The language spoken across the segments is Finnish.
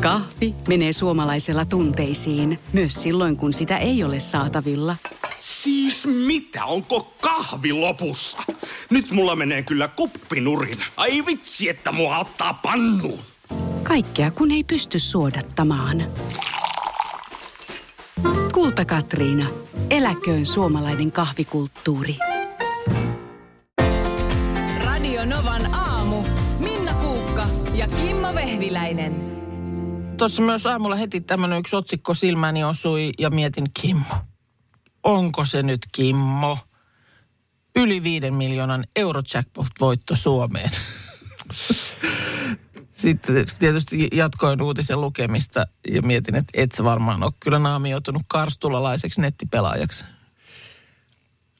Kahvi menee suomalaisella tunteisiin, myös silloin kun sitä ei ole saatavilla. Siis mitä, onko kahvi lopussa? Nyt mulla menee kyllä kuppinurin. Ai vitsi, että mua ottaa pannuun. Kaikkea kun ei pysty suodattamaan. Kulta Katriina. Eläköön suomalainen kahvikulttuuri. Radio Novan aamu. Minna Kuukka ja Kimmo Vehviläinen. Tuossa myös aamulla heti tämmöinen yksi otsikko silmäni osui ja mietin Kimmo. Onko se nyt Kimmo? Yli viiden miljoonan eurojackpot-voitto Suomeen. Sitten tietysti jatkoin uutisen lukemista ja mietin, että et sä varmaan ole kyllä naamioitunut karstulalaiseksi nettipelaajaksi.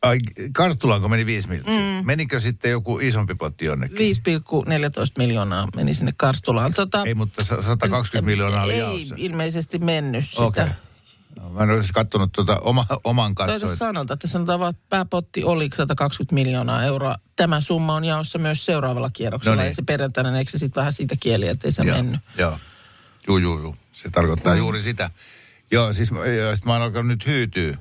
Ai, Karstulaanko meni 5 miljoonaa? Mm. Menikö sitten joku isompi potti jonnekin? 5,14 miljoonaa meni sinne Karstulaan. Tota, Ei, mutta sa- 120 miljoonaa oli ei jaossa. ilmeisesti mennyt sitä. Okei. No, Mä en olisi katsonut tuota oma, oman Toisaalta katsoin. sanotaan, että sanotaan vaan, että pääpotti oli 120 miljoonaa euroa. Tämä summa on jaossa myös seuraavalla kierroksella. No niin. Ja se perjantainen, eikö se sitten vähän siitä kieli, että ei se mennyt? Joo. Juu, juu, juu. Se tarkoittaa mm. juuri sitä. Joo, siis mä, joo, sit mä oon alkanut nyt hyytyä.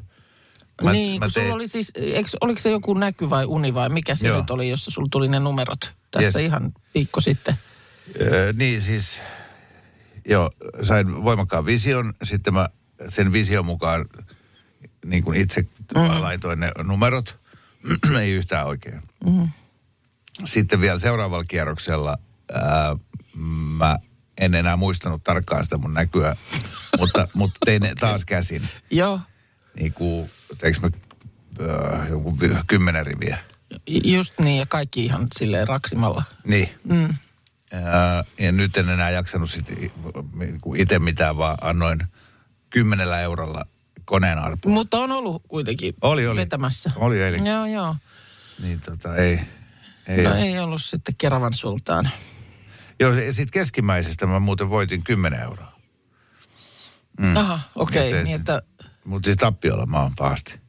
Mä, niin, kun sulla oli siis, eikö, oliko se joku näky vai uni vai mikä se Joo. nyt oli, jossa sulla tuli ne numerot tässä Yes. ihan viikko sitten? Öö, niin siis, joo, sain voimakkaan vision. Sitten mä sen vision mukaan niin kuin itse mm. laitoin ne numerot. Ei yhtään oikein. Mm. Sitten vielä seuraavalla kierroksella ää, mä en enää muistanut tarkkaan sitä mun näkyä, mutta, mutta tein ne taas käsin. Joo, Niin kuin, teekö mä ää, jonkun kymmenen riviä. just niin ja kaikki ihan silleen raksimalla. Niin. Mm. Ää, ja nyt en enää jaksanut sit niinku itse mitään, vaan annoin kymmenellä eurolla koneen arpoa. Mutta on ollut kuitenkin Oli, oli. vetämässä. Oli, eli. Joo, joo. Niin tota, ei. ei No ole. ei ollut sitten Keravan sultaan. Joo, ja sit keskimmäisestä mä muuten voitin 10 euroa. Mm. Aha, okei. Okay, niin että, Mutta siis tappiolla mä oon pahasti.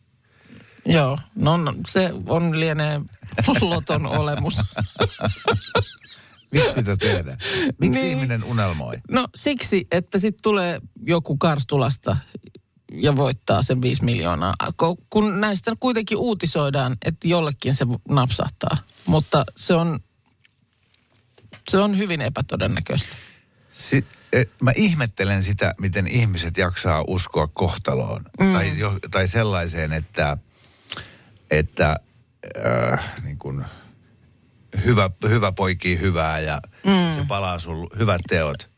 joo, no, no se on lienee loton olemus. Miksi sitä tehdään? Miksi Niin. ihminen unelmoi? No siksi, että sitten tulee joku Karstulasta ja voittaa sen 5 miljoonaa. Kun näistä kuitenkin uutisoidaan, että jollekin se napsahtaa. Mutta se on, se on hyvin epätodennäköistä. Si- mä ihmettelen sitä, miten ihmiset jaksaa uskoa kohtaloon. Mm. Tai, jo, tai sellaiseen, että, että äh, niin kun, hyvä, hyvä poikii hyvää ja mm. se palaa sun hyvät teot.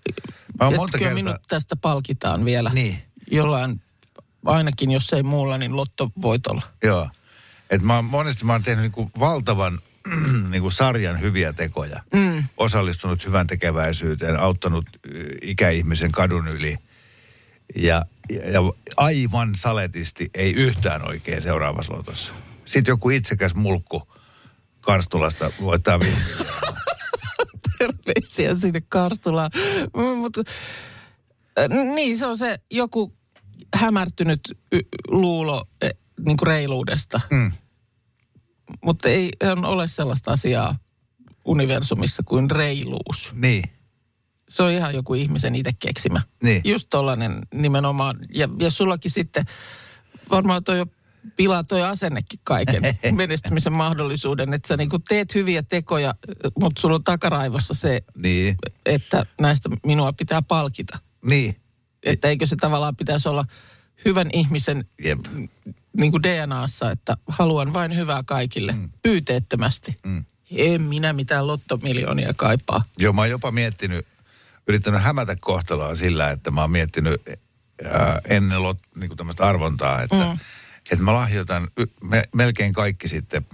Mä oon monta kertaa... minut tästä palkitaan vielä. Niin. Jollain, ainakin jos ei muulla, niin lottovoitolla. Joo. Et mä oon, monesti mä oon tehnyt niinku valtavan niinku sarjan hyviä tekoja. Mm. Osallistunut hyvän tekeväisyyteen, auttanut ikäihmisen kadun yli. Ja, ja, ja aivan saletisti ei yhtään oikein seuraavassa lotossa. Sitten joku itsekäs mulkku Karstulasta voittaa miljoonaa. Terveisiä sinne Karstulaan. Mm, äh, niin, se on se joku hämärtynyt y- luulo eh, niin kuin reiluudesta. Mm. Mutta ei hän ole sellaista asiaa universumissa kuin reiluus. Niin. Se on ihan joku ihmisen itse keksimä. Niin. Just tollainen nimenomaan. Ja, ja sullakin sitten varmaan toi jo pilaa toi asennekin kaiken menestymisen mahdollisuuden. Että sä niinku teet hyviä tekoja, mutta sulla on takaraivossa se, Niin. että näistä minua pitää palkita. Niin. Että eikö se tavallaan pitäisi olla hyvän ihmisen Jep. Niin kuin DNAssa, että haluan vain hyvää kaikille, mm. pyyteettömästi. Mm. En minä mitään lottomiljoonia kaipaa. Joo, mä oon jopa miettinyt, yrittänyt hämätä kohtaloa sillä, että mä oon miettinyt ää, ennen lot, niin tämmöistä arvontaa, että, mm. että mä lahjoitan me, melkein kaikki sitten,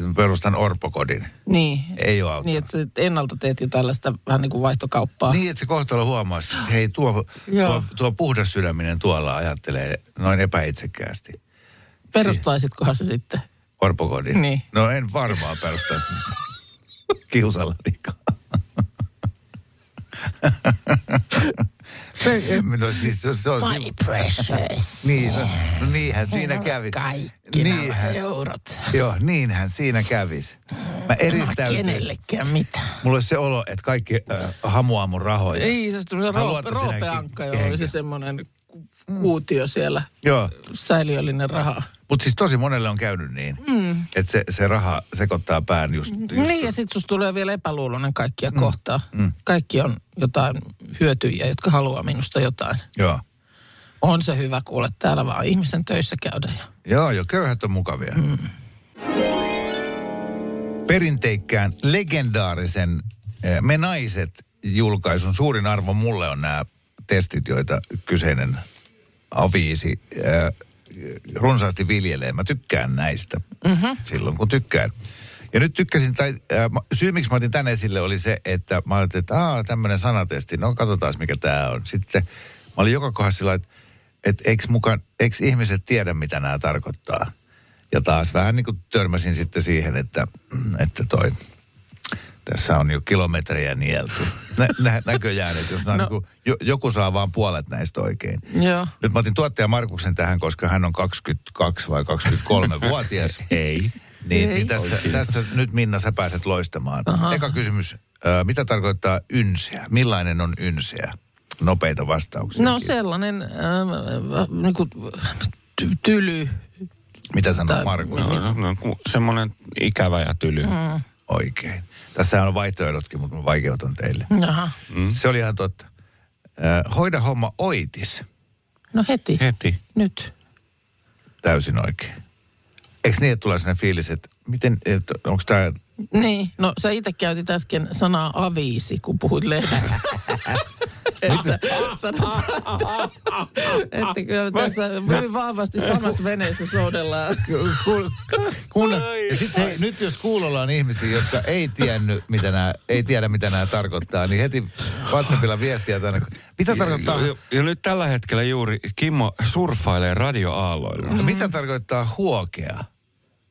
että mä perustan orpokodin. Niin. Ei ole auttanut. Niin, että ennalta teet jo tällaista vähän niin kuin vaihtokauppaa. Niin, että se kohtalo huomaa, että hei, tuo, Joo. tuo, tuo puhdas sydäminen tuolla ajattelee noin epäitsekkäästi. Perustaisitkohan se sitten? Orpokodin. Niin. No en varmaan perustaisi kiusalla En minä siis, se, on... My precious. Niin, no, no niinhän siinä on kävi. kaikki. Niinhän. eurot. Joo, niinhän siinä kävisi. Mä eristäytyisin. Kenellekään mitään. Mulla olisi se olo, että kaikki äh, hamuaa mun rahoja. Ei, se Haluat, Roope, että Roope sinäkin Ankka, jo henki. oli se semmoinen kuutio siellä, Joo, säiliöllinen raha. mutta siis tosi monelle on käynyt niin, mm. että se, se raha sekoittaa pään just. just Niin, ja sitten tulee vielä epäluuloinen kaikkia mm. kohtaa. Mm. Kaikki on jotain hyötyjiä, jotka haluaa minusta jotain. Joo. On se hyvä kuule, täällä vaan ihmisen töissä käydä. Ja... Joo, jo köyhät on mukavia. Mm. Perinteikkään legendaarisen eh, Me naiset julkaisun suurin arvo mulle on nämä testit, joita kyseinen aviisi äh, runsaasti viljelee. Mä tykkään näistä mm-hmm. silloin, kun tykkään. Ja nyt tykkäsin, tai äh, syy miksi mä otin tän esille oli se, että mä ajattelin, että aah, tämmöinen sanatesti, no katsotaan mikä tämä on. Sitten mä olin joka kohdassa sillä että et eikö, mukaan, eikö ihmiset tiedä, mitä nämä tarkoittaa. Ja taas vähän niin kuin törmäsin sitten siihen, että, että toi, tässä on jo kilometrejä nielty. Nä, nä, näköjään, että jos no. niin kuin, jo, joku saa vaan puolet näistä oikein. Joo. Nyt mä otin tuottaja Markuksen tähän, koska hän on 22 vai 23-vuotias. Ei. Niin, Ei. niin tässä, tässä nyt Minna sä pääset loistamaan. Aha. Eka kysymys, ö, mitä tarkoittaa ynseä? Millainen on ynseä? Nopeita vastauksia. No sellainen äh, niin kuin, ty- tyly. Mitä sanoo Markus? No, no, no, semmoinen ikävä ja tyly. Mm. Oikein. Tässä on vaihtoehdotkin, mutta mä vaikeutan teille. Jaha. Mm. Se oli ihan totta. Ö, hoida homma oitis. No heti. Heti. Nyt. Täysin oikein. Eikö niin, että tulee sellainen fiilis, että miten, että onko tämä... Niin, no sä itse käytit äsken sanaa aviisi, kun puhuit lehdestä. että sanotaan, että, että kyllä tässä hyvin vahvasti samassa veneessä soudellaan. Kun, ja sitten hei, nyt jos kuulolla on ihmisiä, jotka ei, tiennyt, mitä nämä, ei tiedä, mitä nämä tarkoittaa, niin heti WhatsAppilla viestiä tänne. Mitä tarkoittaa, Ja, ja, ja nyt tällä hetkellä juuri Kimmo surffailee radioaalloilla. no, mitä tarkoittaa huokea?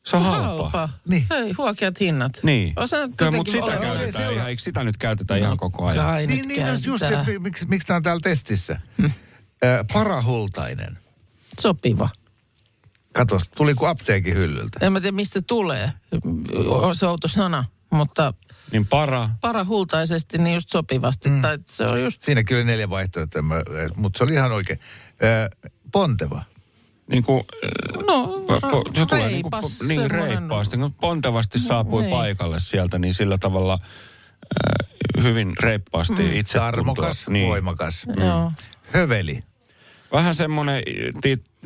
Se on halpa. Halpa. Niin. Hei, huokeat hinnat. Niin. Kyllä, mutta sitä ole- käytetään ihan, eikö sitä nyt käytetä ihan koko ajan? Kai Niin, nyt niin just, miksi, miksi tämä on täällä testissä? Ö, parahultainen. Sopiva. Kato, tuli kuin apteekin hyllyltä. En mä tiedä, mistä tulee. On se outo sana, mutta Niin para. parahultaisesti niin just sopivasti. Mm. Tai se on just Siinäkin oli neljä vaihtoehtoa, mutta se oli ihan oikein. Ö, ponteva. Niin kuin, No, po, po, se tulee niin, kuin, po, niin reippaasti. Kun pontevasti saapui niin. paikalle sieltä, niin sillä tavalla äh, hyvin reippaasti mm. itse Tarmokas, niin. voimakas. Joo. Höveli. Vähän semmoinen,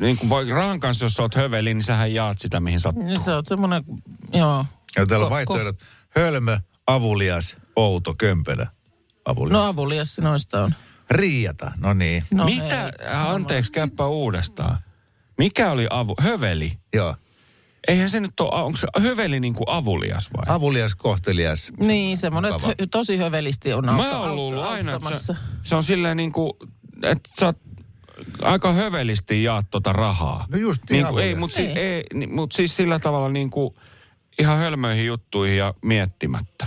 niin kuin voi, rahan kanssa, jos sä oot höveli, niin sähän jaat sitä, mihin sattuu. Nyt se on semmoinen, joo. Ja täällä on vaihtoehdot. Hölmö, avulias, outo, kömpelö. Avulias. No avulias noista on. Riiata, no niin. No, Mitä? ei. Äh, Anteeksi, käppä uudestaan. Mikä oli avu? Höveli. Joo. Eihän se nyt ole, onko se höveli niin kuin avulias vai? Avulias, kohtelias. Niin, semmoinen, hö- tosi hövelisti on Mä autta- oon luullut aina, että se, auttamassa. se on silleen niin kuin, että sä oot aika hövelisti jaat tota rahaa. No just niin, niin kuin, ei, mutta si, Ei. ei, ni- mut siis sillä tavalla niin kuin ihan hölmöihin juttuihin ja miettimättä.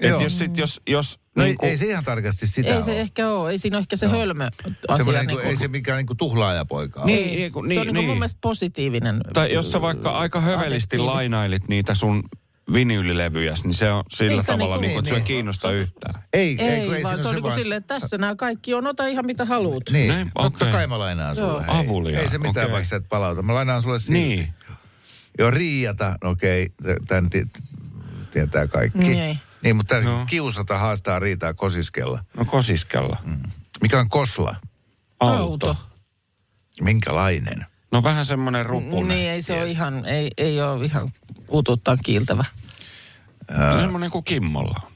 Et Joo. jos, sit, jos, jos No niin ei, kuin, ei se ihan tarkasti sitä Ei ole. se ehkä ole. Ei siinä ole ehkä se hölmö asia. Niin niin ei se mikään niin tuhlaajapoika ole. Niin, niin, kun- se on niin, niin, mun niin. mielestä positiivinen. Tai jos sä vaikka aika hövelisti lainailit niitä sun vinyylilevyjäs, niin se on sillä Ei se tavalla, niinku- niin kuin, että se ei niin. kiinnosta yhtään. Ei, ei, Ei, kun ei vaan se on niin kuin silleen, että tässä nämä kaikki on, ota ihan mitä haluat. Niin, Näin, totta kai mä lainaan sulle. Joo. Avulia, Ei se mitään, okei. vaikka sä et palauta. Mä lainaan sulle silti. Niin. Joo, riiata, no okei, tämän ti- tietää kaikki. Niin. Niin, mutta No. kiusata, haastaa, riitaa, kosiskella. No kosiskella. Mm. Mikä on kosla? Auto. Minkälainen? No vähän semmoinen rupunen. Niin, ei se ole ihan, ei, ei ole ihan ututtaan kiiltävä. No, semmoinen kuin Kimmolla on.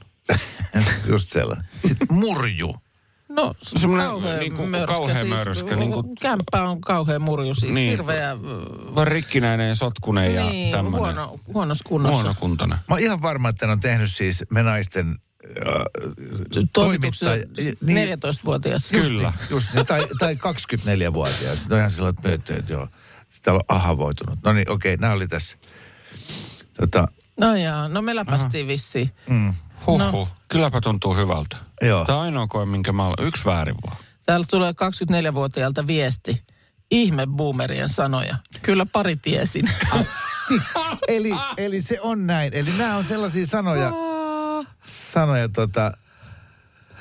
Just sellainen. Sitten murju. No, Semmoinen kauhea niinku mörskä kauhea siis. mörskä, niinku- Kämppä on kauhea murju, siis Niin. hirveä... Vaan rikkinäinen ja sotkunen ja niin, tämmöinen. huono, huonossa kunnossa. Huonokuntoinen. Mä oon ihan varma, että ne on tehnyt siis me naisten äh, toimittaja- niin, 14-vuotias. Kyllä. Just niin, tai, tai 24-vuotias. Sitten on ihan sellainen, että että joo, täällä on ahavoitunut. No niin, okei, nämä oli tässä. Tota, No jaa, no me läpästiin vissiin. Huhhuh. No. Kylläpä tuntuu hyvältä. Joo. Tämä on ainoa koe, minkä mä olen. Yksi väärin vaan. Täällä tulee 24-vuotiaalta viesti. ihme boomerien sanoja. Kyllä pari tiesin. Eli, eli se on näin. Eli nämä on sellaisia sanoja, sanoja tota,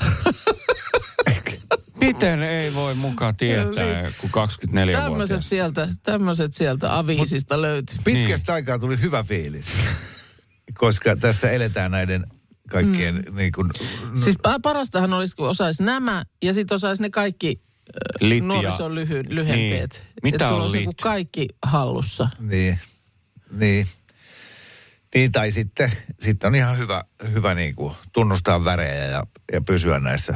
Miten ei voi muka tietää, kun 24 Tämmöiset vuotias. sieltä, tämmöiset sieltä aviisista löytyy. pitkästä aikaa tuli hyvä fiilis. Koska tässä eletään näiden kaikkien mm. niin kuin, Siis pa- parastahan olisi, kun osaisi nämä ja sitten osaisi ne kaikki Lit ja- nuorison lyhy, lyhenteet. Niin. Mitä Et sulla on olisi niinku lit? kaikki hallussa. Niin, niin. Niin, tai sitten, sitten on ihan hyvä, hyvä niin kuin tunnustaa värejä ja, ja pysyä näissä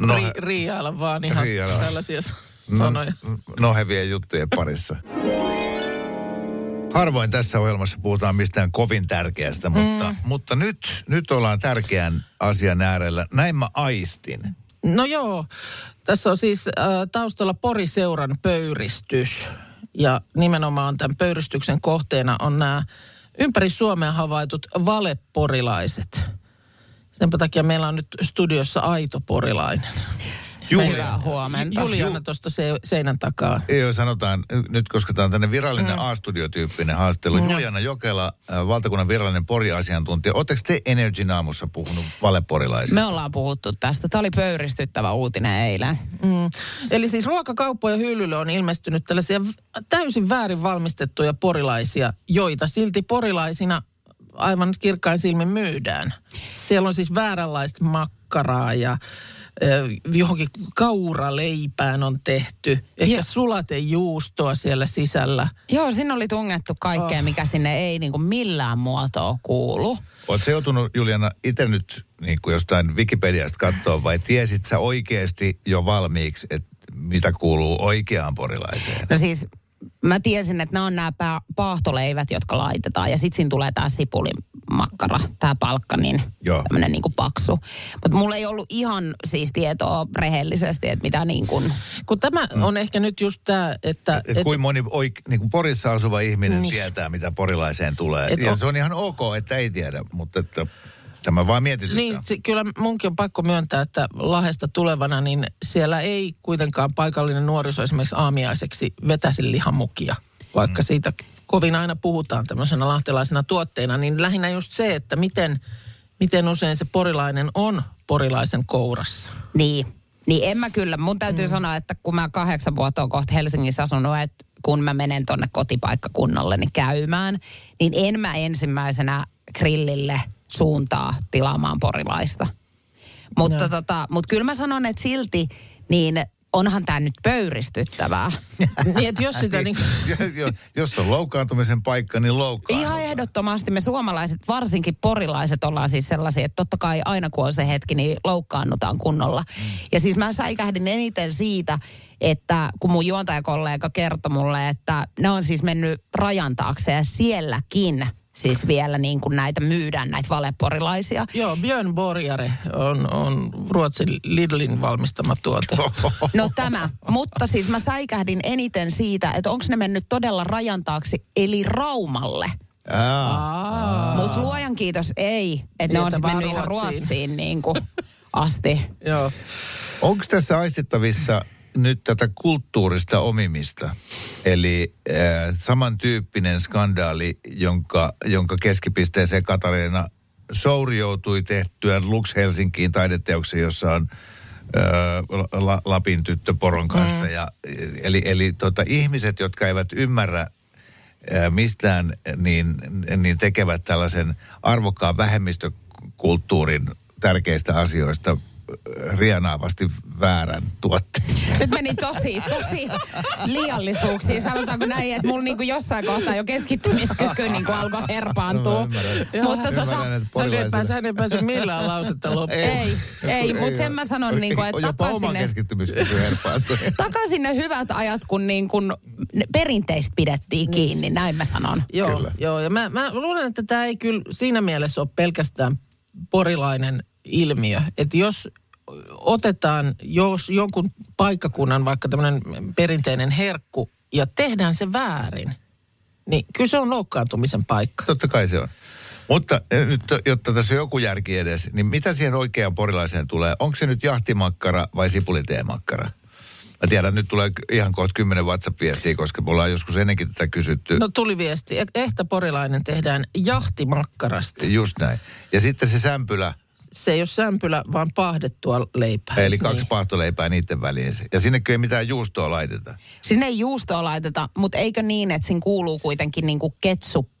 no, Ri- riiailla vaan ihan Riiailla. tällaisia sanoja. no, nohevien juttujen parissa. Harvoin tässä ohjelmassa puhutaan mistään kovin tärkeästä, mutta, mutta nyt, nyt ollaan tärkeän asian äärellä. Näin mä aistin. No joo, tässä on siis äh, taustalla Poriseuran pöyristys. Ja nimenomaan tämän pöyristyksen kohteena on nämä ympäri Suomea havaitut valeporilaiset. Sen takia meillä on nyt studiossa aito porilainen. Julia. huomenta. Juliana tuosta se, seinän takaa. Joo, sanotaan nyt, koska tämä on tänne virallinen mm. A-studiotyyppinen haastattelu. Mm. Juliana Jokela, valtakunnan virallinen pori-asiantuntija. Oletteko te Energy Naamussa puhunut valeporilaisista? Me ollaan puhuttu tästä. Tämä oli pöyristyttävä uutinen eilen. Mm. Eli siis ruokakauppojen hyllylle on ilmestynyt tällaisia täysin väärin valmistettuja porilaisia, joita silti porilaisina aivan kirkkain silmin myydään. Siellä on siis vääränlaista makkaraa ja johonkin kauraleipään on tehty. Ehkä Ja- sulatejuustoa siellä sisällä. Joo, sinne oli tungettu kaikkea, Oh. mikä sinne ei niin kuin millään muotoa kuulu. Oletko joutunut, Juliana, itse nyt niin kuin jostain Wikipediasta katsoa vai tiesit sä oikeasti jo valmiiksi, että mitä kuuluu oikeaan porilaiseen? No siis mä tiesin, että nämä on nämä paahtoleivät, jotka laitetaan. Ja sitten siinä tulee tämä sipulimakkara, tämä palkka, niin tämmöinen niin kuin paksu. Mutta mulla ei ollut ihan siis tietoa rehellisesti, että mitä niin kuin... Kun tämä on ehkä nyt just tämä, että... Et, et kuinka moni oik, niin kuin Porissa asuva ihminen Niin. tietää, mitä porilaiseen tulee. Et ja on- se on ihan ok, että ei tiedä, mutta että, tämä vaan mietityttää. Niin, se, kyllä munkin on pakko myöntää, että Lahesta tulevana, niin siellä ei kuitenkaan paikallinen nuoriso esimerkiksi aamiaiseksi vetäisi lihamukia, vaikka mm. siitä kovin aina puhutaan tämmöisenä lahtelaisena tuotteena, niin lähinnä just se, että miten, miten usein se porilainen on porilaisen kourassa. Niin, niin en mä kyllä. Mun täytyy mm. sanoa, että kun mä kahdeksan vuotta oon kohta Helsingissä asunut, että kun mä menen tonne kotipaikkakunnalleni käymään, niin en mä ensimmäisenä grillille suuntaa tilaamaan porilaista. Mutta Joo. tota, mut kyllä mä sanon, että silti, niin onhan tämä nyt pöyristyttävää. niin, että jos sitä niin Jo- Jos on loukkaantumisen paikka, niin loukkaan. Ihan ehdottomasti me suomalaiset, varsinkin porilaiset, ollaan siis sellaisia, että totta kai aina kun on se hetki, niin loukkaannutaan kunnolla. Mm. Ja siis mä säikähdin eniten siitä, että kun mun juontajakollega kertoi mulle, että ne on siis mennyt rajan taakse ja sielläkin siis vielä niin kuin näitä myydään, näitä valeporilaisia. Joo, Björn Borjare on, on Ruotsin Lidlin valmistama tuote. No tämä, mutta siis mä säikähdin eniten siitä, että onko ne mennyt todella rajan taakse, eli Raumalle. Aa, Mutta luojan kiitos ei, että ne Niin, on sitten mennyt ihan Ruotsiin. Ruotsiin niin kuin asti. Joo. Onko tässä aistittavissa nyt tätä kulttuurista omimista? Eli äh, samantyyppinen skandaali, jonka, jonka keskipisteeseen Katariina Souri joutui tehtyä Lux Helsinkiin taideteoksen, jossa on äh, La, Lapin tyttö poron kanssa. Mm. Ja, eli eli tota, ihmiset, jotka eivät ymmärrä äh, mistään, niin, niin tekevät tällaisen arvokkaan vähemmistökulttuurin tärkeistä asioista rianaavasti väärän tuotteen. Nyt meni tosi, tosi liiallisuuksiin. Sanotaanko näin, että mulla niinku jossain kohtaa jo keskittymiskyky niinku alkoi herpaantua. No, mä. Mutta Ymmärrän, tota, että Hän ei porilaisille- pääse, ei millään lausetta loppuun. ei, ei, mutta sen mä sanon, niinku, että takaisin ne, keskittymiskyky herpaantuu. takaisin ne hyvät ajat, kun niinku perinteistä pidettiin kiinni, näin mä sanon. Joo, Kyllä. joo. Ja mä, mä luulen, että tämä ei kyllä siinä mielessä ole pelkästään porilainen ilmiö. Että jos otetaan jos jonkun paikkakunnan vaikka tämmöinen perinteinen herkku ja tehdään se väärin, niin kyllä se on loukkaantumisen paikka. Totta kai se on. Mutta eh, nyt, jotta tässä on joku järki edes, niin mitä siihen oikeaan porilaiseen tulee? Onko se nyt jahtimakkara vai sipuliteemakkara? Mä tiedän, nyt tulee ihan kohta kymmenen WhatsApp-viestiä, koska me ollaan joskus ennenkin tätä kysytty. No tuli viesti. E- Ehtä porilainen tehdään jahtimakkarasta. Just näin. Ja sitten se sämpylä, Se ei ole sämpylä, vaan pahdettua leipää. eli kaksi niin? pahtoleipää niiden väliin. Ja sinne ei mitään juustoa laiteta. Sinne ei juustoa laiteta, mutta eikö niin, että siinä kuuluu kuitenkin niinku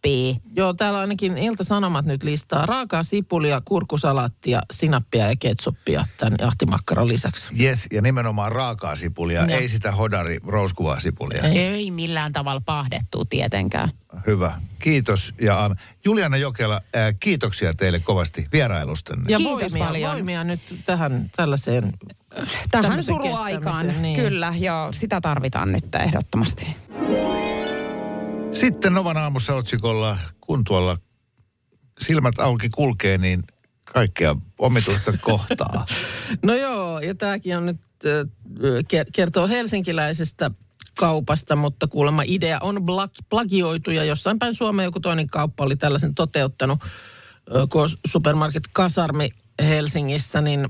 ketsuppia? Joo, täällä ainakin Ilta-Sanomat nyt listaa raakaa sipulia, kurkusalaattia, sinappia ja ketsuppia tämän jahtimakkaran lisäksi. Yes, ja nimenomaan raakaa sipulia, Joo. ei sitä hodari rouskuvaa sipulia. Ei millään tavalla pahdettua tietenkään. Hyvä. Kiitos. Ja ähm, Juliana Jokela, äh, kiitoksia teille kovasti vierailustanne. Ja Kiitos voimia, paljon. voimia nyt tähän tällaiseen Tähän suruaikaan, niin. kyllä, joo, sitä tarvitaan nyt ehdottomasti. Sitten Novan aamussa otsikolla, kun tuolla silmät auki kulkee, niin kaikkea omituista kohtaa. No joo, ja tämäkin on nyt, ker- kertoo helsinkiläisestä kaupasta, mutta kuulemma idea on plagioitu ja jossain päin Suomea joku toinen kauppa oli tällaisen toteuttanut. Kun supermarket Kasarmi Helsingissä, niin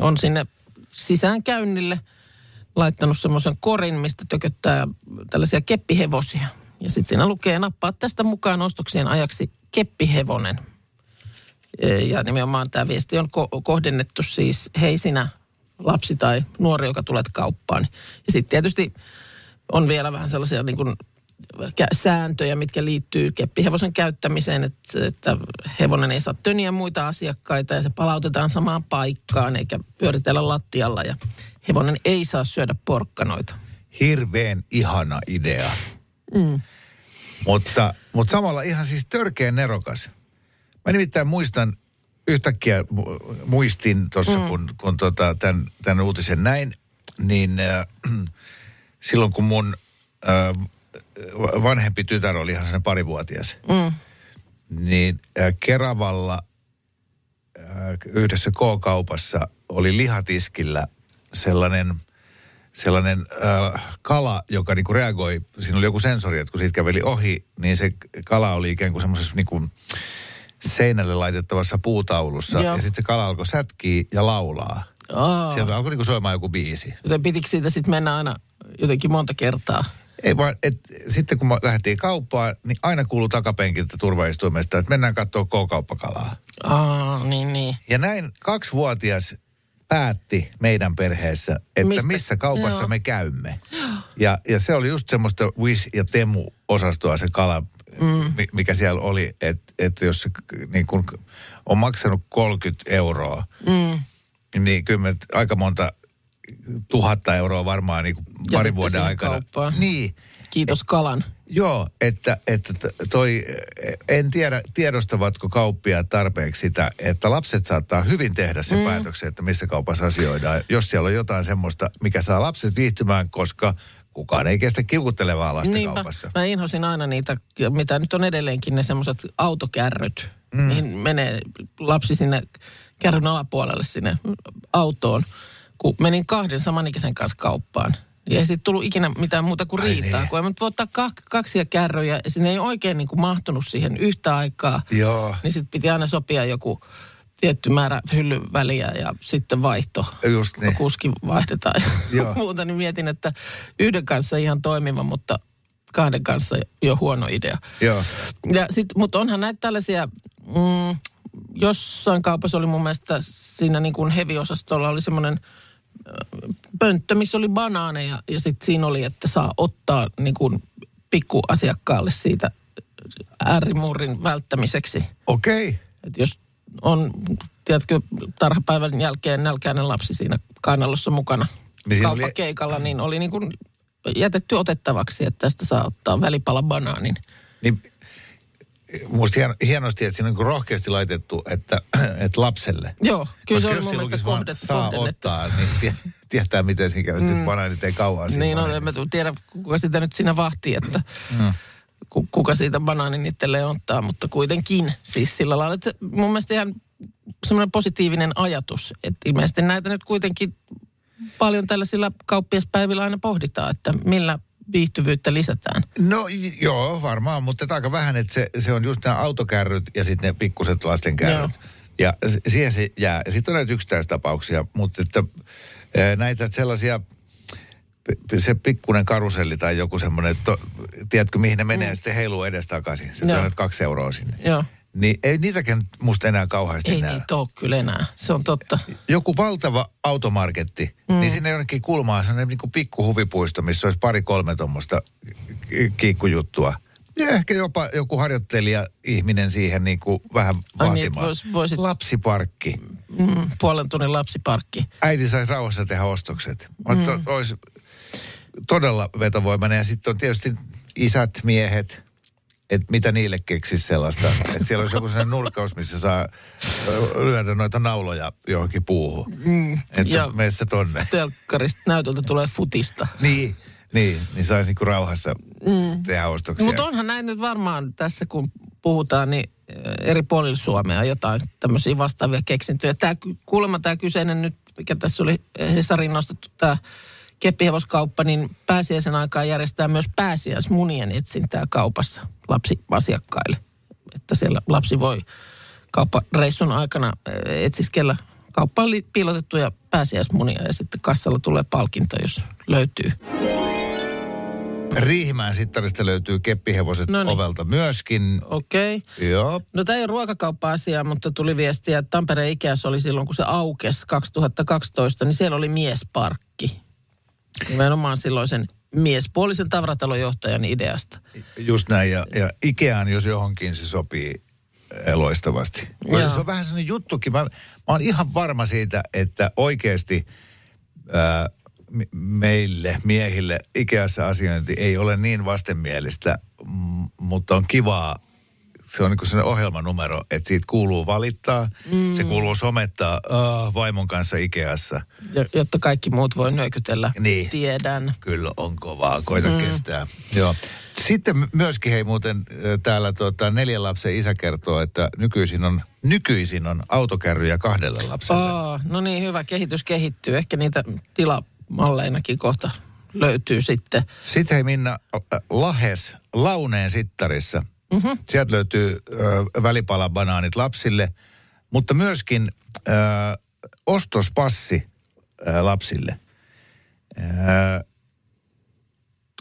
on sinne sisäänkäynnille laittanut semmoisen korin, mistä tököttää tällaisia keppihevosia. Ja sitten siinä lukee, nappaa tästä mukaan ostoksien ajaksi keppihevonen. Ja nimenomaan tämä viesti on ko- kohdennettu siis, hei sinä lapsi tai nuori, joka tulet kauppaan. Ja sitten tietysti on vielä vähän sellaisia niin kuin sääntöjä, mitkä liittyy keppihevosen käyttämiseen, että, että hevonen ei saa töniä muita asiakkaita ja se palautetaan samaan paikkaan eikä pyöritellä lattialla ja hevonen ei saa syödä porkkanoita. Hirveän ihana idea. Mm. Mutta, mutta samalla ihan siis törkeän nerokas. Mä nimittäin muistan, yhtäkkiä mu- muistin tuossa, mm. kun, kun tota, tämän, tämän uutisen näin, niin äh, silloin kun mun äh, vanhempi tytär oli ihan sen parivuotias, Mm. niin äh, Keravalla äh, yhdessä K-kaupassa oli lihatiskillä sellainen, sellainen äh, kala, joka niinku reagoi, siinä oli joku sensori, että kun siitä käveli ohi, niin se kala oli ikään kuin semmoisessa niinku seinälle laitettavassa puutaulussa. Joo. Ja sitten se kala alkoi sätkiä ja laulaa. Aa, Sieltä alkoi niinku soimaan joku biisi. joten pitikö siitä sitten mennä aina jotenkin monta kertaa? Ei vaan, et, sitten kun lähdettiin kauppaan, niin aina kuuluu takapenkiltä turvaistuimesta, että mennään katsoa K-kauppakalaa. Aa, niin, niin. Ja näin kaksivuotias päätti meidän perheessä, että Mistä- missä kaupassa Joo. me käymme. Ja, ja se oli just semmoista Wish ja Temu-osastoa se kala, mm. mikä siellä oli, että et jos niin kun on maksanut 30 euroa, Mm. niin kyllä me aika monta tuhatta euroa varmaan niin pari Jätitte vuoden aikana. kauppaan. Niin. Kiitos kalan. Joo, että, että toi, en tiedä, tiedostavatko kauppiaat tarpeeksi sitä, että lapset saattaa hyvin tehdä sen mm. päätöksen, että missä kaupassa asioidaan, jos siellä on jotain semmoista, mikä saa lapset viihtymään, koska kukaan ei kestä kiukuttelevaa lasta Niinpä. kaupassa. Mä inhosin aina niitä, mitä nyt on edelleenkin ne semmoiset autokärryt. Mm. Mihin menee lapsi sinne kärryn alapuolelle sinne autoon. Kun menin kahden samanikäisen kanssa kauppaan. Ja ei siitä tullut ikinä mitään muuta kuin Ai riitaa. niin. Kun mä voi ottaa kak- kaksia kärryjä ja sinne ei oikein niin kuin mahtunut siihen yhtä aikaa. Joo, Niin sitten piti aina sopia joku tietty määrä hyllyn väliä ja sitten vaihto. just niin. Kuski vaihdetaan ja muuta, niin mietin, että yhden kanssa ihan toimiva, mutta kahden kanssa jo huono idea. Joo. Ja sit, mutta onhan näitä tällaisia, mm, jossain kaupassa oli mun mielestä siinä niin kuin heviosastolla oli semmoinen pönttö, missä oli banaaneja ja sitten siinä oli, että saa ottaa niin kuin pikkuasiakkaalle siitä äärimurrin välttämiseksi. Okei. Okay. Jos on, tiedätkö, tarhapäivän jälkeen nälkäinen lapsi siinä kainalossa mukana Niin siinä oli- kauppakeikalla, niin oli niin kuin jätetty otettavaksi, että tästä saa ottaa välipala banaanin. Niin, musta hien, hienosti, että siinä on niin rohkeasti laitettu, että, että lapselle. Joo, kyllä Koska se jos mun mielestä vaan kohdet, saa ottaa, niin tie, tietää miten siinä käy. Mm. Banaanit ei kauan siinä Niin, no, en mä tiedä, kuka sitä nyt siinä vahtii, että ku- kuka siitä banaanin itselleen ottaa, mutta kuitenkin. Siis sillä lailla, että mun mielestä ihan semmoinen positiivinen ajatus, että ilmeisesti näitä nyt kuitenkin paljon tällaisilla kauppiaspäivillä aina pohditaan, että millä viihtyvyyttä lisätään. No joo, varmaan, mutta että aika vähän, että se, se on just nämä autokärryt ja sitten ne pikkuset lastenkärryt. Joo. Ja siihen se jää. Ja sitten on näitä yksittäistapauksia, mutta että näitä sellaisia pi- se pikkunen karuselli tai joku semmoinen, to, tiedätkö mihin ne menee, mm. ja sitten heiluu edestakaisin. On kaksi euroa sinne. Joo. Niin ei niitäkään musta enää kauheasti Ei näy. niitä ole kyllä enää. Se on totta. Joku valtava automarketti, mm. niin sinne jonnekin kulmaan sellainen niin kuin pikku huvipuisto, missä olisi pari-kolme tuommoista ki- kiikkujuttua. Ja ehkä jopa joku harjoittelija ihminen siihen niin kuin vähän Ai niin, vois- voisit- Lapsiparkki. Mm, puolen tunnin lapsiparkki. Äiti saisi rauhassa tehdä ostokset. Mm. Olisi todella vetovoimainen. Ja sitten on tietysti isät, miehet, että mitä niille keksisi sellaista. Että siellä olisi joku sellainen nurkkaus, missä saa lyödä noita nauloja johonkin puuhun. Mm. Että Ja- mene se tonne. Telkkarista näytöltä tulee futista. Niin, niin, niin saisi niinku rauhassa mm. tehdä ostoksia. Mutta onhan näin nyt varmaan tässä, kun puhutaan, niin eri puolilla Suomea jotain tämmöisiä vastaavia keksintöjä. Tämä, kuulemma tämä kyseinen nyt, mikä tässä oli Hesarin nostettu, tämä keppihevoskauppa, niin pääsiäisen aikaa järjestää myös pääsiäismunien etsintää kaupassa lapsiasiakkaille. Että siellä lapsi voi kauppareissun aikana äh, etsiskellä kauppaan piilotettuja pääsiäismunia ja sitten kassalla tulee palkinto, jos löytyy. Riihimäen sittarista löytyy keppihevoset Noniin. ovelta myöskin. Okei. Okay. Joo. No tämä ei ole ruokakauppa-asia, mutta tuli viestiä, että Tampereen Ikeas oli silloin, kun se aukesi 2012, niin siellä oli miesparkki. Nimenomaan silloisen miespuolisen tavaratalon johtajan ideasta. Just näin, ja, ja Ikeaan, jos johonkin, se sopii eh, loistavasti. Joo. Se on vähän sellainen juttukin. Mä, mä oon ihan varma siitä, että oikeasti ää, mi- meille, miehille, Ikeassa asiointi ei ole niin vastenmielistä, m- mutta on kivaa. Se on niin sellainen ohjelmanumero, että siitä kuuluu valittaa, mm. se kuuluu somettaa uh, vaimon kanssa Ikeassa. Jo- Jotta kaikki muut voi nyökytellä. Niin. Tiedän. Kyllä on kovaa, koita mm. kestää. Joo. Sitten myöskin hei muuten täällä tota, neljän lapsen isä kertoo, että nykyisin on, nykyisin on autokärryjä kahdelle lapselle. Aa, no niin, hyvä. Kehitys kehittyy. Ehkä niitä tilamalleinakin kohta löytyy sitten. Sitten hei Minna, Lahes Launeen sittarissa. Mm-hmm. Sieltä löytyy välipalabanaanit lapsille, mutta myöskin äh, ostospassi äh, lapsille. Äh,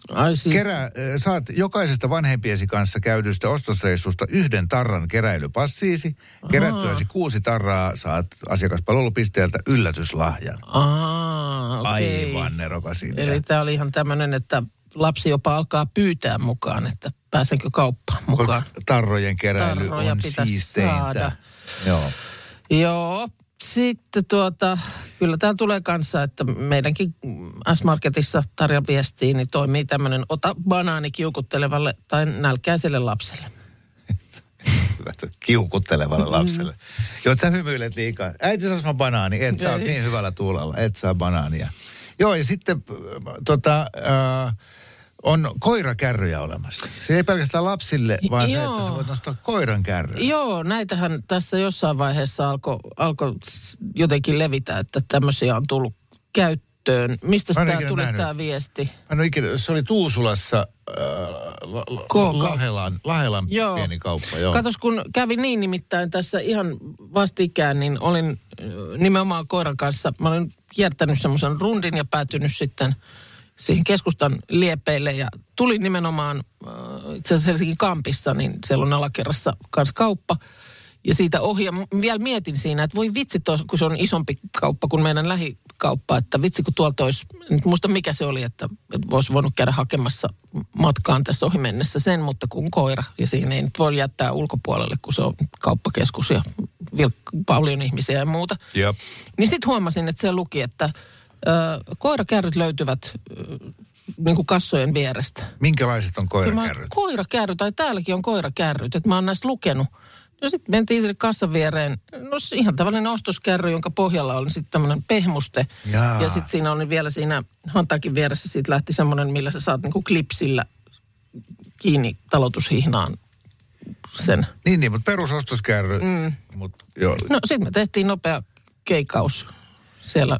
Ai siis, Kerää, äh, saat jokaisesta vanhempiesi kanssa käydystä ostosreissusta yhden tarran keräilypassiisi. Kerättyäsi kuusi tarraa saat asiakaspalvelupisteeltä yllätyslahjan. Aa, okei. Aivan nerokas idea. Eli tämä oli ihan tämmöinen, että lapsi jopa alkaa pyytää mukaan, että pääsenkö kauppaan mukaan. Tarrojen keräily Tarroja on siisteintä. saada. Joo. Joo, sitten tuota, kyllä täällä tulee kanssa, että meidänkin S-Marketissa Tarja viestiin, niin toimii tämmöinen ota banaani kiukuttelevalle tai nälkäiselle lapselle. Kiukuttelevalle lapselle. Joo, sä hymyilet liikaa. Äiti saas mä banaani. Et Ei. niin hyvällä tuulella. Et saa banaania. Joo, ja sitten äh, tota, äh, on koirakärryjä olemassa. Se ei pelkästään lapsille, vaan se, Joo. että sä voit nostaa koiran kärryä. Joo, näitähän tässä jossain vaiheessa alkoi alko jotenkin levitä, että tämmöisiä on tullut käyttöön. Mistä tämä tuli tämä viesti? Mä ikinä, se oli Tuusulassa äh, Lahelan, Lahelan Joo. pieni kauppa. Joo. Katos, kun kävi niin nimittäin tässä ihan vastikään, niin olin ö, nimenomaan koiran kanssa, mä olin kiertänyt semmoisen rundin ja päätynyt sitten siihen keskustan liepeille ja tuli nimenomaan äh, itse asiassa Helsingin kampissa, niin siellä on alakerrassa kanssa kauppa. Ja siitä ohi, ja m- vielä mietin siinä, että voi vitsi, tos, kun se on isompi kauppa kuin meidän lähikauppa, että vitsi kun tuolta olisi, nyt muista mikä se oli, että, että voisi voinut käydä hakemassa matkaan tässä ohi mennessä sen, mutta kun koira, ja siinä ei nyt voi jättää ulkopuolelle, kun se on kauppakeskus ja paljon ihmisiä ja muuta. Jep. Niin sitten huomasin, että se luki, että ö, koirakärryt löytyvät ö, niin kuin kassojen vierestä. Minkälaiset on mä koirakärryt? ajattelin, koirakärry, tai täälläkin on koirakärryt, että mä oon näistä lukenut. No sitten mentiin sinne kassan viereen. No ihan tavallinen ostoskärry, jonka pohjalla oli sitten tämmöinen pehmuste. Jaa. Ja sitten siinä oli vielä siinä hantakin vieressä, siitä lähti semmoinen, millä sä saat niinku klipsillä kiinni talotushihnaan sen. Niin, niin, mutta perusostoskäärry. Mm. Mut, joo. No sitten me tehtiin nopea keikaus siellä,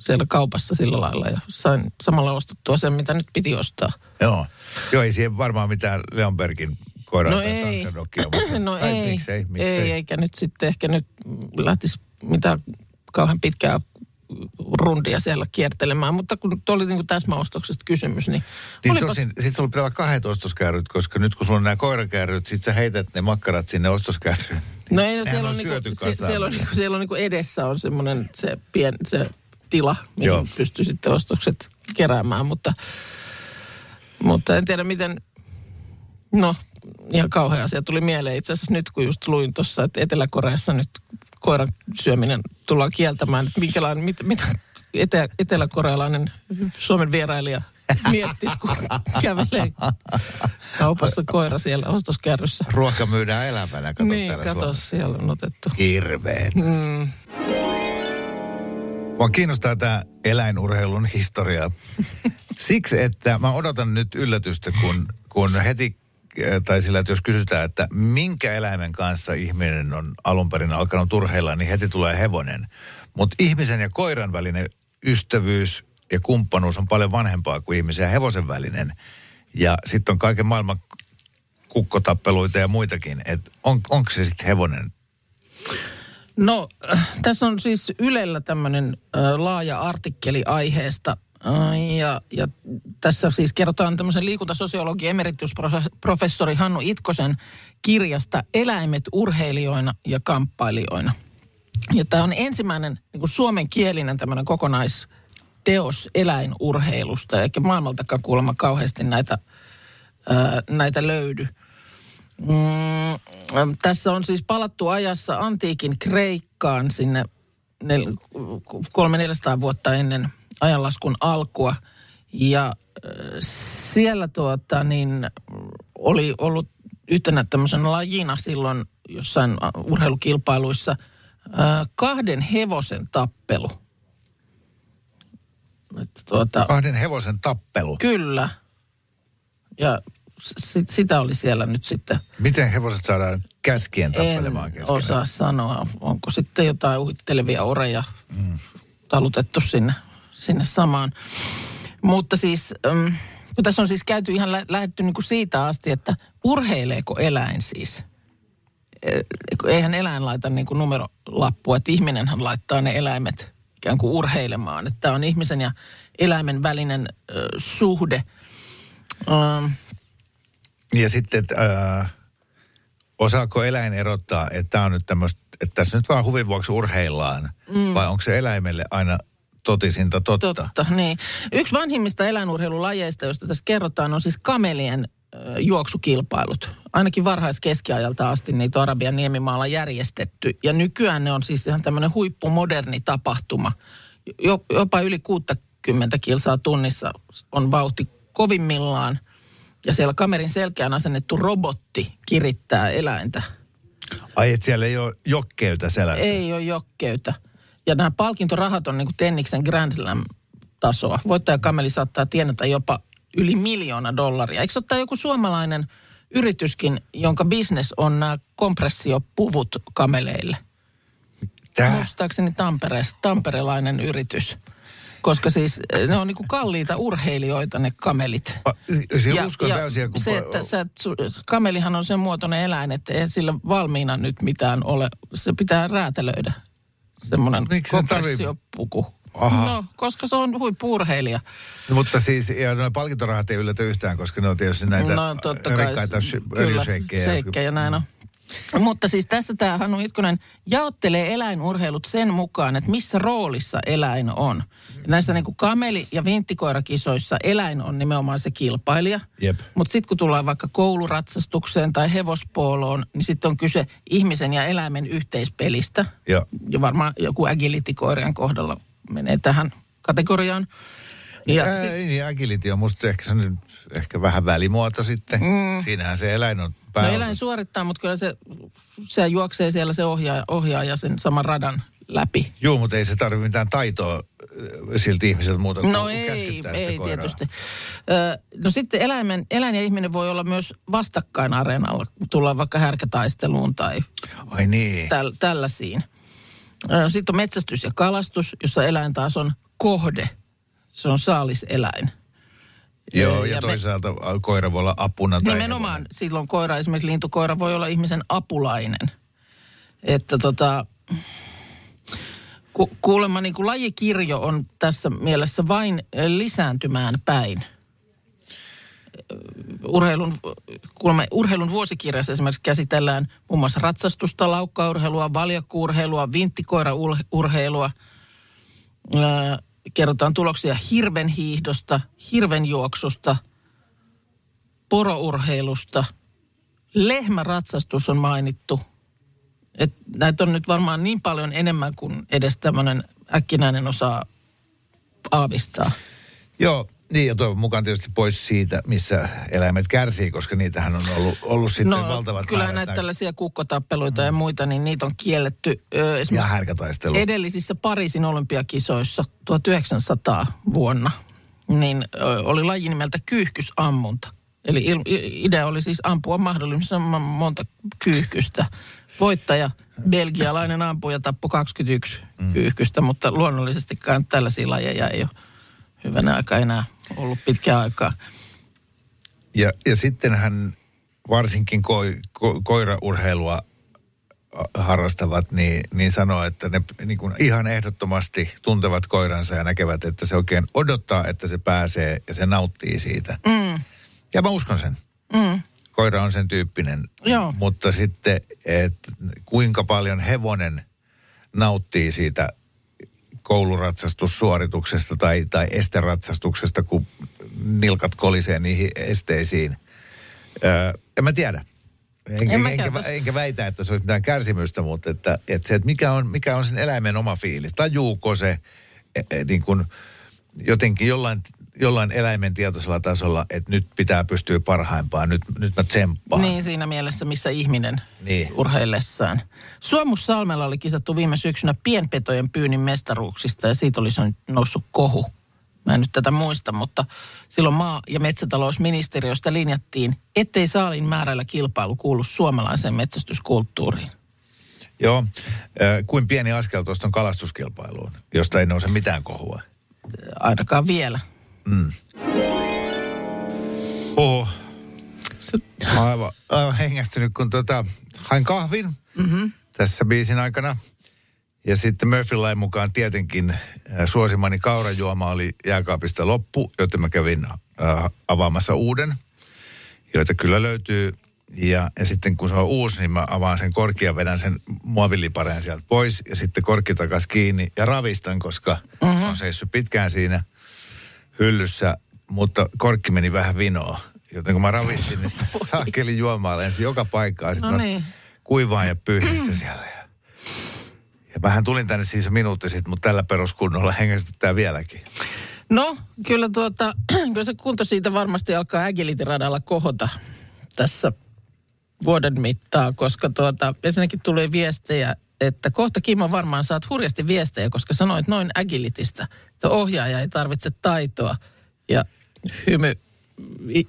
siellä kaupassa sillä lailla ja sain samalla ostettua sen, mitä nyt piti ostaa. Joo. Joo, ei siihen varmaan mitään Leonbergin koiraa No tai ei. Tanskan mutta... No Ai, ei, Miksei, miksei. ei, eikä nyt sitten ehkä nyt lähtisi mitään kauhean pitkää rundia siellä kiertelemään. Mutta kun tuo oli niin kuin täsmäostoksesta kysymys, niin, Niin olipas- tosin, sit sulla pitää olla kahdet ostoskärryt, koska nyt kun sulla on nämä koirakärryt, sit sä heität ne makkarat sinne ostoskärryyn. No ei, no siellä on on, niinku, siellä on, niinku, siellä on niinku edessä on semmoinen se, pien, se tila, mihin Joo. pystyy sitten ostokset keräämään, mutta, mutta en tiedä miten, no ihan kauhea asia tuli mieleen itse asiassa nyt, kun just luin tuossa, että Etelä-Koreassa nyt koiran syöminen tullaan kieltämään, että minkälainen, mit, mitä etä, eteläkorealainen Suomen vierailija miettisi, kun kävelee kaupassa koira siellä ostoskärryssä. Ruoka myydään elävänä, kato Niin, täällä kato, Suomessa. siellä on otettu. Hirveet. Mm. Mua kiinnostaa tämä eläinurheilun historia. Siksi, että mä odotan nyt yllätystä, kun, kun heti, äh, tai sillä, että jos kysytään, että minkä eläimen kanssa ihminen on alun perin alkanut urheilla, niin heti tulee hevonen. Mutta ihmisen ja koiran välinen ystävyys ja kumppanuus on paljon vanhempaa kuin ihmisen ja hevosen välinen. Ja sitten on kaiken maailman kukkotappeluita ja muitakin. Et on, onko se sitten hevonen No, äh, tässä on siis Ylellä tämmöinen äh, laaja artikkeli aiheesta. Äh, ja, ja tässä siis kerrotaan tämmöisen liikuntasosiologi emeritusprofessori Hannu Itkosen kirjasta Eläimet urheilijoina ja kamppailijoina. Ja tämä on ensimmäinen niin suomenkielinen tämmöinen kokonaisteos eläinurheilusta, eikä maailmaltakaan kuulemma kauheasti näitä, ää, näitä löydy. Mm, tässä on siis palattu ajassa antiikin Kreikkaan sinne nel, kolme 400 vuotta ennen ajanlaskun alkua. Ja äh, siellä tuota, niin, oli ollut yhtenä tämmöisenä lajina silloin jossain urheilukilpailuissa äh, kahden hevosen tappelu. Että tuota, kahden hevosen tappelu? kyllä. Ja s- sitä oli siellä nyt sitten Miten hevoset saadaan käskien tappelemaan en keskenään? osaa sanoa. Onko sitten jotain uhittelevia oreja mm. talutettu sinne, sinne samaan. Mutta siis, ähm, kun tässä on siis käyty ihan lä- lähdetty niin kuin siitä asti, että urheileeko eläin siis? Kun Eihän eläin laita niin kuin numerolappua, että ihminenhän laittaa ne eläimet ikään kuin urheilemaan. Että tämä on ihmisen ja eläimen välinen äh, suhde. Ja sitten, että, äh, osaako eläin erottaa, että tämä on nyt tämmöistä, että tässä nyt vaan huvin vuoksi urheillaan, mm. vai onko se eläimelle aina totisinta totta? Totta, niin. Yksi vanhimmista eläinurheilulajeista, josta tässä kerrotaan, on siis kamelien ö, juoksukilpailut. Ainakin varhaiskeskiajalta asti niitä on Arabian niemimaalla järjestetty. Ja nykyään ne on siis ihan tämmöinen huippumoderni tapahtuma. Jo, jopa yli 60 kilsaa tunnissa on vauhti kovimmillaan. Ja siellä kamerin selkeään asennettu robotti kirittää eläintä. Ai, että siellä ei ole jokkeytä selässä? Ei ole jokkeytä. Ja nämä palkintorahat on niin kuin Tenniksen Grand Slam-tasoa. Voittajakameli saattaa tienata jopa yli miljoona dollaria. Eikö tää joku suomalainen yrityskin, jonka bisnes on nämä kompressiopuvut kameleille? Tää? Muistaakseni Tampereesta, tamperelainen yritys. Koska siis eh, ne on niinku kalliita urheilijoita ne kamelit. A, Se uskon kun... se, että sä, kamelihan on sen muotoinen eläin, että ei sillä valmiina nyt mitään ole. Se pitää räätälöidä. Semmoinen Miksi se kompressiopuku. Aha. No, koska se on huippu-urheilija. Mutta siis, ja nuo palkintorahat ei yllätä yhtään, koska ne on tietysti näitä no totta kai. rikkaita öljysheikkejä. Sheikkejä, näin on. Mutta siis tässä tämä Hannu Itkonen jaottelee eläinurheilut sen mukaan, että missä roolissa eläin on. Näissä niin kuin kameli- ja vinttikoirakisoissa eläin on nimenomaan se kilpailija. Jep. Mutta sitten kun tullaan vaikka kouluratsastukseen tai hevospooloon, niin sitten on kyse ihmisen ja eläimen yhteispelistä. Joo. Ja varmaan joku agility-koirien kohdalla menee tähän kategoriaan. Ja Ää, sit- ei, niin agility on musta ehkä, se on ehkä vähän välimuoto sitten. Mm. Siinähän se eläin on No pääosassa. eläin suorittaa, mutta kyllä se, se juoksee siellä se ohjaaja, ohjaaja sen saman radan läpi. Joo, mutta ei se tarvitse mitään taitoa silti ihmiseltä muuta kuin No ei, ei koiraa. tietysti. Ö, no sitten eläimen, eläin ja ihminen voi olla myös vastakkain areenalla, kun tullaan vaikka härkätaisteluun tai Ai niin. täl, tällaisiin. Ö, Sitten on metsästys ja kalastus, jossa eläin taas on kohde. Se on saaliseläin. Joo, ja ja, me- toisaalta koira voi olla apuna tai Nimenomaan hevonen. silloin koira, esimerkiksi lintukoira voi olla ihmisen apulainen. Että tota, Ku, kuulemma niin kuin lajikirjo on tässä mielessä vain lisääntymään päin. Urheilun, kuulemma urheilun vuosikirjassa esimerkiksi käsitellään muun muassa ratsastusta, laukkaurheilua, valjakkuurheilua, vinttikoiraurheilua. Kerrotaan tuloksia hirvenhiihdosta, hirvenjuoksusta, porourheilusta. Lehmäratsastus on mainittu. Et näitä on nyt varmaan niin paljon enemmän kuin edes tämmöinen äkkinäinen osaa aavistaa. Joo, niin ja toivon mukaan tietysti pois siitä, missä eläimet kärsii, koska niitähän on ollut, ollut sitten No valtavat kyllä määrät. näitä tällaisia kukkotappeluita ja muita, niin niitä on kielletty. Ö, Ja härkätaistelu. edellisissä Pariisin olympiakisoissa 1900 vuonna, niin ö, oli laji nimeltä kyyhkysammunta. Eli il, idea oli siis ampua mahdollisimman monta kyyhkystä. Voittaja, belgialainen ampuja, tappoi 21 mm. kyyhkystä, mutta luonnollisestikaan tällaisia lajeja ei ole hyvänä aika enää ollut pitkään aikaa. Ja, ja sitten hän varsinkin ko, ko, koiraurheilua a- harrastavat, niin, niin sanoo, että ne niin kuin ihan ehdottomasti tuntevat koiransa ja näkevät, että se oikein odottaa, että se pääsee ja se nauttii siitä. Mm. Ja mä uskon sen. Mm. Koira on sen tyyppinen. Joo. Mutta sitten, että kuinka paljon hevonen nauttii siitä kouluratsastussuorituksesta tai, tai esteratsastuksesta, kun nilkat kolisee niihin esteisiin. Öö, en mä tiedä. Enkä, En mäkään enkä, enkä väitä, että se olisi mitään kärsimystä, mutta että, että se, että mikä, on, mikä on sen eläimen oma fiilis. Tajuuko se e, e, niin kuin jotenkin jollain, jollain eläimen tietoisella tasolla, että nyt pitää pystyä parhaimpaan, nyt, nyt mä tsemppaan. Niin siinä mielessä, missä ihminen Niin. urheillessaan. Suomussalmella oli kisattu viime syksynä pienpetojen pyynnin mestaruuksista ja siitä olisi noussut kohu. Mä en nyt tätä muista, mutta silloin maa- ja metsätalousministeriöstä linjattiin, ettei saalin määrällä kilpailu kuulu suomalaiseen metsästyskulttuuriin. Joo, ö, kuin pieni askel tuosta on kalastuskilpailuun, josta ei nouse mitään kohua. Ainakaan vielä. Oho. Se, Aivan, aivan hengästynyt, kun tota, hain kahvin mm-hmm. tässä biisin aikana. Ja sitten Murphyn lain mukaan tietenkin äh, suosimani kaurajuoma oli jääkaapista loppu, joten mä kävin äh, avaamassa uuden, joita kyllä löytyy. Ja, ja sitten kun se on uusi, niin mä avaan sen korkin ja vedän sen muovilipareen sieltä pois. Ja sitten korkki takas kiinni ja ravistan, koska mm-hmm. se on seissyt pitkään siinä hyllyssä, mutta korkki meni vähän vinoa. Joten kun mä ravistin, niin saakeli juomaa lensi joka paikkaan. Sitten No niin. kuivaan ja pyyhistä siellä. Ja, ja mähän tulin tänne siis minuutti sitten, mutta tällä peruskunnolla hengästyttää vieläkin. No, kyllä, tuota, kyllä se kunto siitä varmasti alkaa agility-radalla kohota tässä vuoden mittaan, koska tuota, ensinnäkin tuli viestejä, että kohta Kimmo varmaan saat hurjasti viestejä, koska sanoit noin agilitista, että ohjaaja ei tarvitse taitoa ja hymy,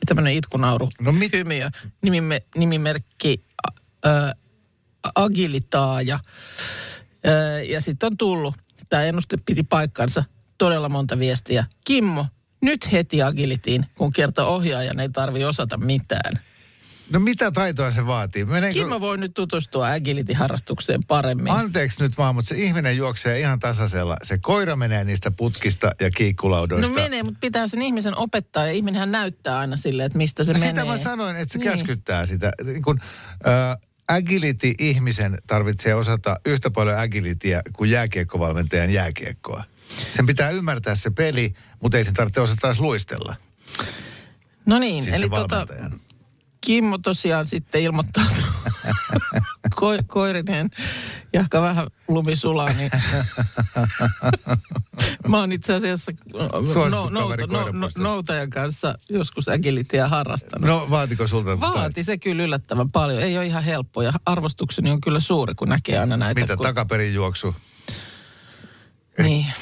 tämmöinen itkunauru, No mit- hymiö, nimime, nimimerkki ä, agilitaaja. Ä, ja sitten on tullut, tämä ennuste piti paikkansa, todella monta viestiä. Kimmo, nyt heti agilitiin, kun kerta ohjaajan ei tarvi osata mitään. No mitä taitoa se vaatii? Meneekö... Kimmo voi nyt tutustua agility-harrastukseen paremmin. Anteeksi nyt vaan, mutta se ihminen juoksee ihan tasaisella. Se koira menee niistä putkista ja kiikkulaudoista. No menee, mutta pitää sen ihmisen opettaa ja ihminenhän näyttää aina silleen, että mistä se Sitä menee. mä sanoin, että se Niin. käskyttää sitä. Niin kun, äh, agility-ihmisen tarvitsee osata yhtä paljon agilityä kuin jääkiekkovalmentajan jääkiekkoa. Sen pitää ymmärtää se peli, mutta ei sen tarvitse osata taas luistella. No niin, Siis eli tota. Kimmo tosiaan sitten ilmoittautuu Ko- koirineen, jahka vähän lumi sulaa, niin mä oon itse asiassa no, nouta, no, no, koirapuistossa. noutajan kanssa joskus agilityä harrastanut. No vaatiko sulta? Vaati se kyllä yllättävän paljon. Ei ole ihan helppo ja arvostukseni on kyllä suuri, kun näkee aina näitä. Mitä kun, takaperin juoksu? Niin.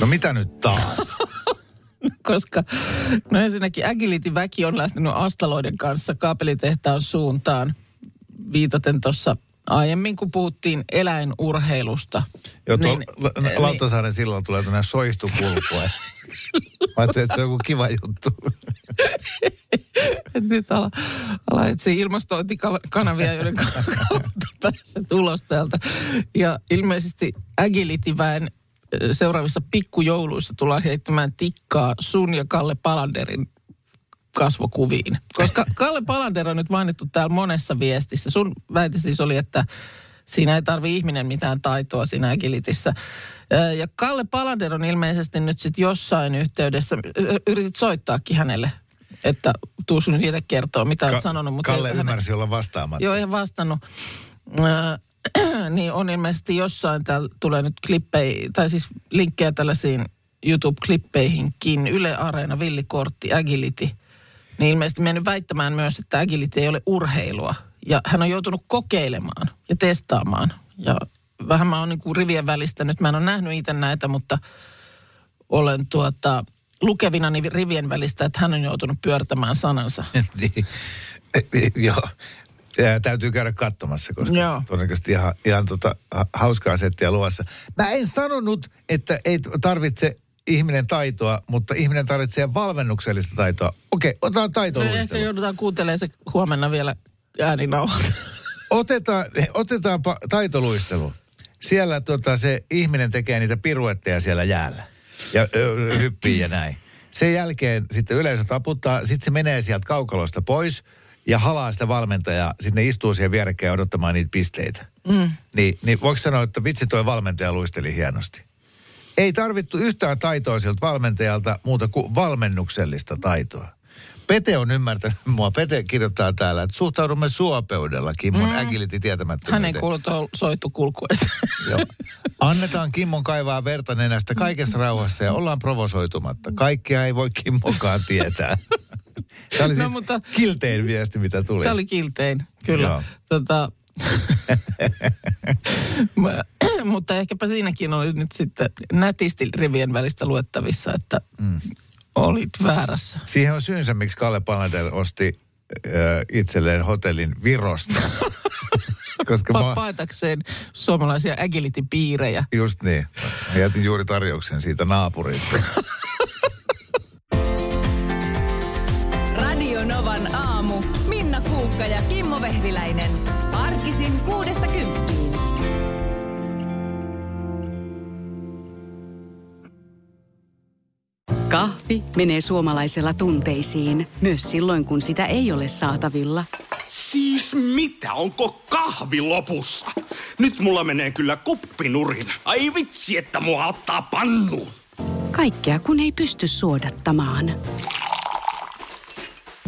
No mitä nyt taas? koska no ensinnäkin Agility-väki on lähtenyt Astaloiden kanssa kaapelitehtaan suuntaan viitaten tuossa aiemmin, kun puhuttiin eläinurheilusta. Joo, Niin, niin, niin- Lauttasaaren silloin tulee tämmöinen soihtukulkue. Mä ajattelin, että se on joku kiva juttu. Nyt ala, ala etsiä ilmastointikanavia, joiden kautta pääset ulos täältä. Ja ilmeisesti Agility-väen ö, seuraavissa pikkujouluissa tullaan heittämään tikkaa sun ja Kalle Palanderin kasvokuviin. Koska Kalle Palander on nyt mainittu täällä monessa viestissä. Sun väite siis oli, että siinä ei tarvi ihminen mitään taitoa siinä Agilityssä. Ö, Ja Kalle Palander on ilmeisesti nyt sitten jossain yhteydessä, yritit soittaakin hänelle, että tuu sun itse kertoa, mitä olet sanonut. Mutta Kalle ei hänen- ymmärsi olla vastaamatta. Joo, en vastannut. Niin on ilmeisesti jossain, täällä tulee nyt klippejä, tai siis linkkejä tällaisiin YouTube-klippeihinkin. Yle Areena, Villikortti, Agility. Niin ilmeisesti mennyt väittämään myös, että Agility ei ole urheilua. Ja hän on joutunut kokeilemaan ja testaamaan. Ja vähän mä oon niin kuin rivien välistä, nyt mä en ole nähnyt itse näitä, mutta olen tuota, lukevina rivien välistä, että hän on joutunut pyörtämään sanansa. niin. Joo. Ja täytyy käydä katsomassa, koska Joo. todennäköisesti ihan, ihan tota, ha- hauskaa settiä luvassa. Mä en sanonut, että ei tarvitse ihminen taitoa, mutta ihminen tarvitsee valmennuksellista taitoa. Okei, otetaan No, ehkä taitoluistelu. joudutaan kuuntelemaan se huomenna vielä ääninauhalta. Otetaan, otetaanpa taitoluistelu. Siellä tota, se ihminen tekee niitä piruetteja siellä jäällä. Ja ö, hyppii ja näin. Sen jälkeen sitten yleisö taputtaa, sitten se menee sieltä kaukalosta pois ja halaa sitä valmentajaa. Sitten ne istuu siihen vierekkäin odottamaan niitä pisteitä. Mm. Niin, niin voiko sanoa, että vitsi toi valmentaja luisteli hienosti. Ei tarvittu yhtään taitoa siltä valmentajalta muuta kuin valmennuksellista taitoa. Pete on ymmärtänyt mua. Pete kirjoittaa täällä, että suhtaudumme suopeudella Kimmon mm. agility tietämättömyyteen. Hän ei kuulu tuohon soittu kulkuessa. Joo. Annetaan Kimmon kaivaa verta nenästä kaikessa rauhassa ja ollaan provosoitumatta. Kaikkea ei voi Kimmokaan tietää. Tämä oli No, siis mutta- kiltein viesti, mitä tuli. Tämä oli kiltein, kyllä. Joo. Tota, mutta ehkäpä siinäkin oli nyt sitten nätisti rivien välistä luettavissa, että mm. olit väärässä. Siihen on syynsä, miksi Kalle Palander osti äh, itselleen hotellin Virosta. Koska Pa- paetakseen suomalaisia agility-piirejä. just niin, mä jätin juuri tarjouksen siitä naapurista. aamu. Minna Kuukka ja Kimmo Vehviläinen. Arkisin kuudesta kymppiin. Kahvi menee suomalaisella tunteisiin, myös silloin kun sitä ei ole saatavilla. Siis mitä, onko kahvi lopussa? Nyt mulla menee kyllä kuppinurin. Ai vitsi, että mua ottaa pannuun. Kaikkea kun ei pysty suodattamaan.